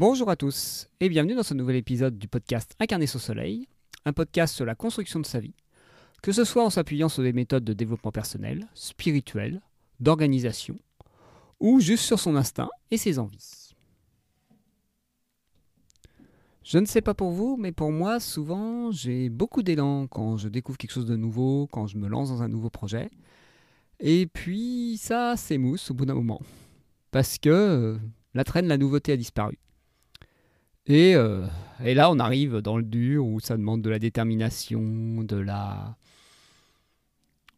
Bonjour à tous et bienvenue dans ce nouvel épisode du podcast Incarner son soleil, un podcast sur la construction de sa vie, que ce soit en s'appuyant sur des méthodes de développement personnel, spirituel, d'organisation, ou juste sur son instinct et ses envies. Je ne sais pas pour vous, mais pour moi, souvent, j'ai beaucoup d'élan quand je découvre quelque chose de nouveau, quand je me lance dans un nouveau projet. Et puis, ça s'émousse au bout d'un moment. Parce que euh, la traîne, la nouveauté a disparu. Et, euh, et, là, on arrive dans le dur où ça demande de la détermination, de la,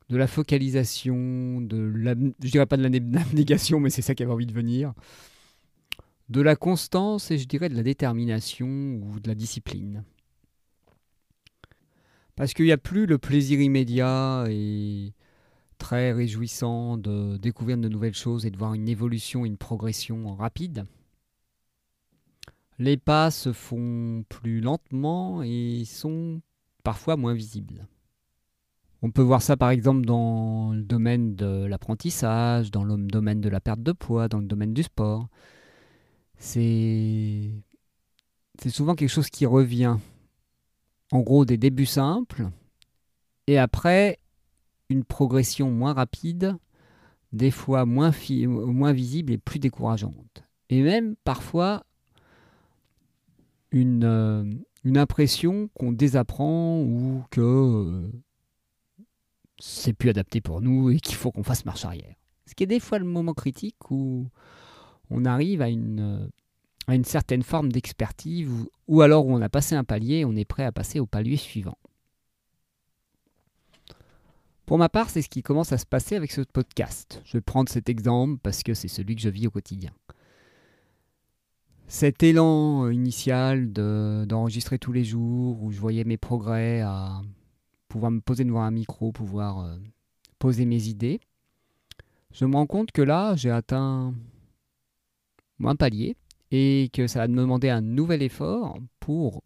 de la focalisation, de la, je dirais pas de l'abnégation, mais c'est ça qui avait envie de venir, de la constance et je dirais de la détermination ou de la discipline. Parce qu'il n'y a plus le plaisir immédiat et très réjouissant de découvrir de nouvelles choses et de voir une évolution, une progression rapide. Les pas se font plus lentement et sont parfois moins visibles. On peut voir ça par exemple dans le domaine de l'apprentissage, dans le domaine de la perte de poids, dans le domaine du sport. C'est souvent quelque chose qui revient. En gros, des débuts simples et après une progression moins rapide, des fois moins, visible et plus décourageante. Et même parfois une, euh, une impression qu'on désapprend ou que euh, c'est plus adapté pour nous et qu'il faut qu'on fasse marche arrière. Ce qui est des fois le moment critique où on arrive à une, à une certaine forme d'expertise ou, alors où on a passé un palier et on est prêt à passer au palier suivant? Pour ma part, c'est ce qui commence à se passer avec ce podcast. Je vais prendre cet exemple parce que c'est celui que je vis au quotidien. Cet élan initial d'enregistrer tous les jours, où je voyais mes progrès à pouvoir me poser devant un micro, pouvoir euh, poser mes idées. Je me rends compte que là, j'ai atteint un palier et que ça va me demander un nouvel effort pour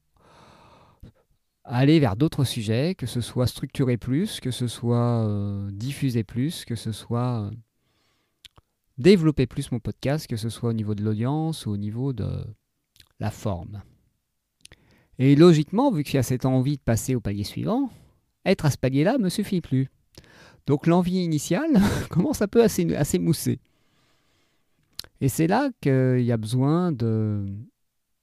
aller vers d'autres sujets, que ce soit structurer plus, que ce soit euh, diffuser plus, que ce soit euh, développer plus mon podcast, que ce soit au niveau de l'audience ou au niveau de la forme. Et logiquement, vu qu'il y a cette envie de passer au palier suivant, être à ce palier-là me suffit plus. Donc l'envie initiale commence un peu à s'émousser. Et c'est là qu'il y a besoin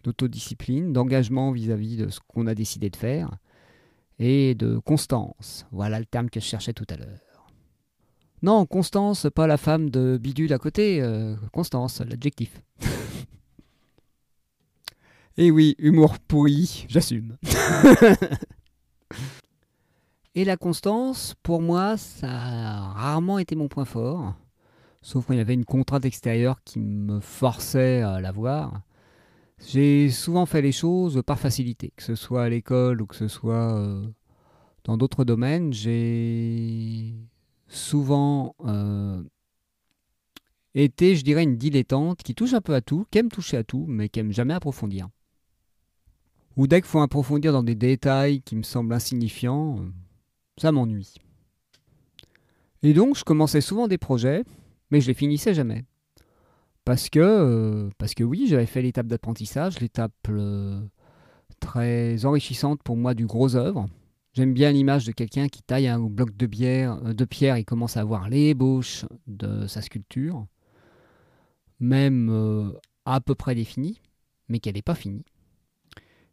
d'autodiscipline, d'engagement vis-à-vis de ce qu'on a décidé de faire et de constance. Voilà le terme que je cherchais tout à l'heure. Non, Constance, pas la femme de Bidule à côté, euh, Constance, l'adjectif. Et eh oui, humour pourri, j'assume. Et la constance, pour moi, ça a rarement été mon point fort. Sauf quand il y avait une contrainte extérieure qui me forçait à l'avoir. J'ai souvent fait les choses par facilité, que ce soit à l'école ou que ce soit euh, dans d'autres domaines. J'ai souvent euh, été, je dirais, une dilettante qui touche un peu à tout, qui aime toucher à tout, mais qui aime jamais approfondir. Ou dès qu'il faut approfondir dans des détails qui me semblent insignifiants, ça m'ennuie. Et donc, je commençais souvent des projets, mais je les finissais jamais. Parce que, euh, parce que oui, j'avais fait l'étape d'apprentissage, l'étape euh, très enrichissante pour moi du gros œuvre. J'aime bien l'image de quelqu'un qui taille un bloc de, euh, pierre et commence à voir l'ébauche de sa sculpture, même à peu près définie, mais qu'elle n'est pas finie.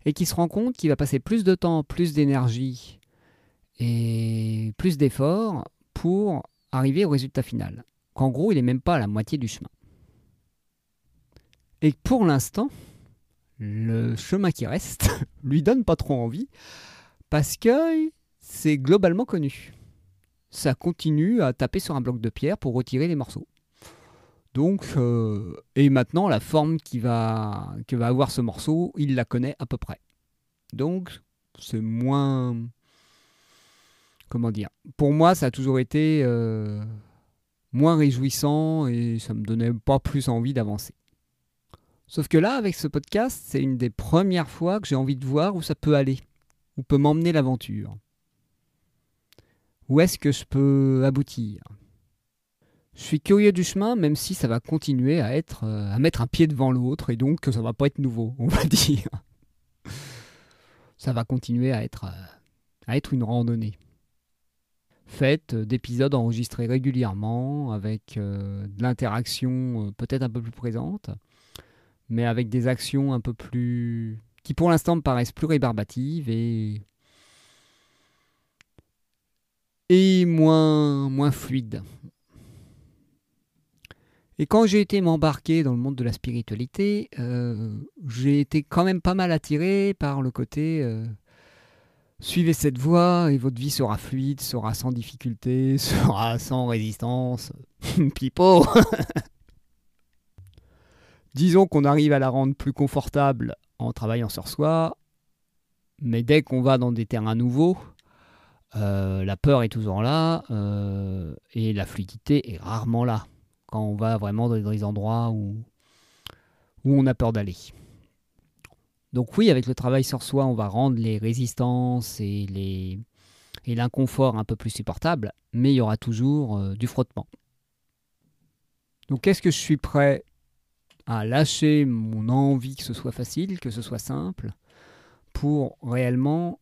Et qui se rend compte qu'il va passer plus de temps, plus d'énergie et plus d'efforts pour arriver au résultat final. Qu'en gros, il n'est même pas à la moitié du chemin. Et pour l'instant, le chemin qui reste lui donne pas trop envie parce que c'est globalement connu. Ça continue à taper sur un bloc de pierre pour retirer les morceaux. Donc, euh, et maintenant, la forme qui va, que va avoir ce morceau, il la connaît à peu près. Donc, c'est moins, comment dire, pour moi, ça a toujours été euh, moins réjouissant et ça me donnait pas plus envie d'avancer. Sauf que là, avec ce podcast, c'est une des premières fois que j'ai envie de voir où ça peut aller, où peut m'emmener l'aventure. Où est-ce que je peux aboutir? Je suis curieux du chemin, même si ça va continuer à être euh, à mettre un pied devant l'autre et donc ça va pas être nouveau, on va dire. Ça va continuer à être, euh, à être une randonnée. Faite d'épisodes enregistrés régulièrement, avec euh, de l'interaction peut-être un peu plus présente, mais avec des actions un peu plus. Qui pour l'instant me paraissent plus rébarbatives et. moins, moins fluides. Et quand j'ai été m'embarquer dans le monde de la spiritualité, euh, j'ai été quand même pas mal attiré par le côté euh, suivez cette voie et votre vie sera fluide, sera sans difficulté, sera sans résistance. Pipo Disons qu'on arrive à la rendre plus confortable en travaillant sur soi, mais dès qu'on va dans des terrains nouveaux, euh, la peur est toujours là et la fluidité est rarement là quand on va vraiment dans des endroits où, on a peur d'aller. Donc oui, avec le travail sur soi, on va rendre les résistances et les et l'inconfort un peu plus supportables, mais il y aura toujours euh, du frottement. Donc est-ce que je suis prêt à lâcher mon envie que ce soit facile, que ce soit simple, pour réellement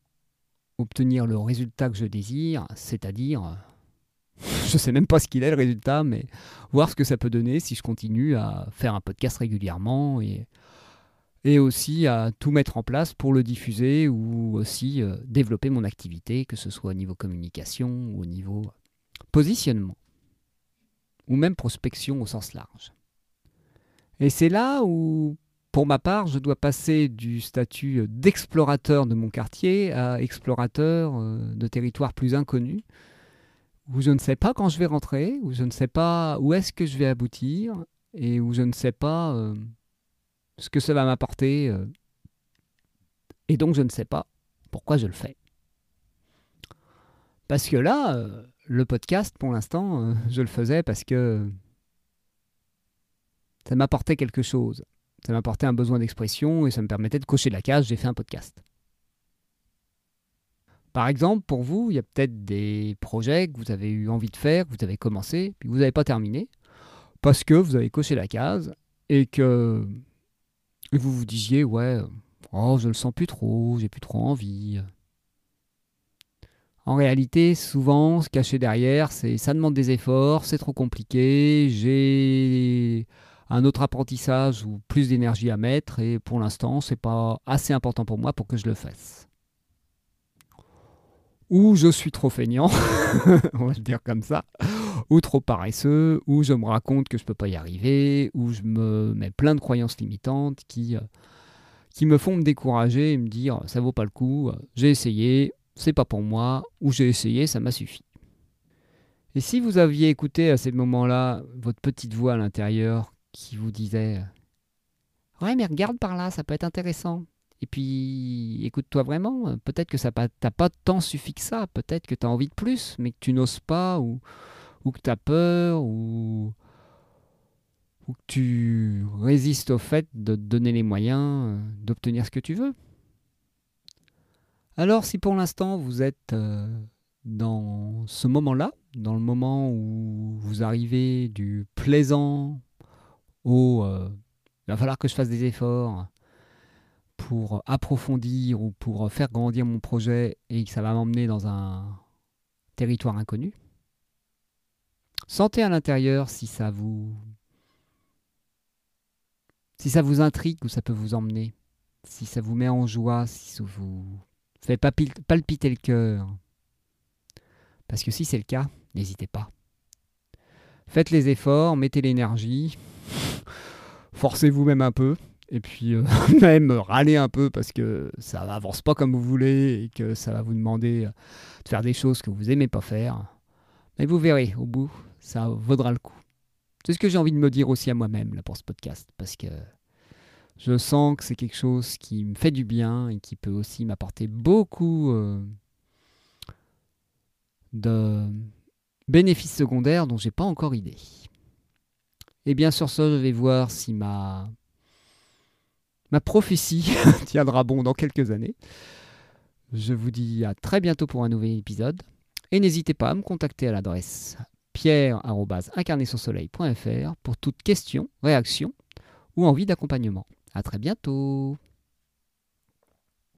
obtenir le résultat que je désire, c'est-à-dire je sais même pas ce qu'il est le résultat, mais voir ce que ça peut donner si je continue à faire un podcast régulièrement et, et aussi à tout mettre en place pour le diffuser ou aussi euh, développer mon activité, que ce soit au niveau communication ou au niveau positionnement ou même prospection au sens large. Et c'est là où, pour ma part, je dois passer du statut d'explorateur de mon quartier à explorateur euh, de territoires plus inconnus où je ne sais pas quand je vais rentrer, où je ne sais pas où est-ce que je vais aboutir, et où je ne sais pas euh, ce que ça va m'apporter. Euh. et donc je ne sais pas pourquoi je le fais. Parce que là, le podcast, pour l'instant, je le faisais parce que ça m'apportait quelque chose. Ça m'apportait un besoin d'expression et ça me permettait de cocher la case, j'ai fait un podcast. Par exemple, pour vous, il y a peut-être des projets que vous avez eu envie de faire, que vous avez commencé, puis vous n'avez pas terminé, parce que vous avez coché la case et que vous vous disiez, ouais, oh, je le sens plus trop, j'ai plus trop envie. En réalité, souvent, se cacher derrière, c'est ça demande des efforts, c'est trop compliqué, j'ai un autre apprentissage ou plus d'énergie à mettre et pour l'instant, c'est pas assez important pour moi pour que je le fasse ou je suis trop feignant, on va le dire comme ça, ou trop paresseux, ou je me raconte que je ne peux pas y arriver, ou je me mets plein de croyances limitantes qui, euh, me font me décourager et me dire ça vaut pas le coup, j'ai essayé, c'est pas pour moi, ou j'ai essayé, ça m'a suffi. Et si vous aviez écouté à ces moments-là votre petite voix à l'intérieur qui vous disait Ouais, mais regarde par là, ça peut être intéressant. Et puis, écoute-toi vraiment. Peut-être que ça t'as pas tant suffi que ça. Peut-être que tu as envie de plus, mais que tu n'oses pas, ou, que tu as peur, ou, ou que tu résistes au fait de te donner les moyens euh, d'obtenir ce que tu veux. Alors, si pour l'instant vous êtes euh, dans ce moment-là, dans le moment où vous arrivez du plaisant au euh, il va falloir que je fasse des efforts, pour approfondir ou pour faire grandir mon projet et que ça va m'emmener dans un territoire inconnu. Sentez à l'intérieur si ça vous si ça vous intrigue ou ça peut vous emmener, si ça vous met en joie, si ça vous fait palpiter le cœur. Parce que si c'est le cas, n'hésitez pas. Faites les efforts, mettez l'énergie, forcez-vous même un peu, et puis euh, même râler un peu parce que ça avance pas comme vous voulez et que ça va vous demander euh, de faire des choses que vous aimez pas faire. Mais vous verrez, au bout, ça vaudra le coup. C'est ce que j'ai envie de me dire aussi à moi-même là, pour ce podcast, parce que je sens que c'est quelque chose qui me fait du bien et qui peut aussi m'apporter beaucoup euh, de bénéfices secondaires dont j'ai pas encore idée. Et bien sur ça, je vais voir si ma ma prophétie tiendra bon dans quelques années. Je vous dis à très bientôt pour un nouvel épisode. Et n'hésitez pas à me contacter à l'adresse pierre.incarnésursoleil.fr pour toute question, réaction ou envie d'accompagnement. À très bientôt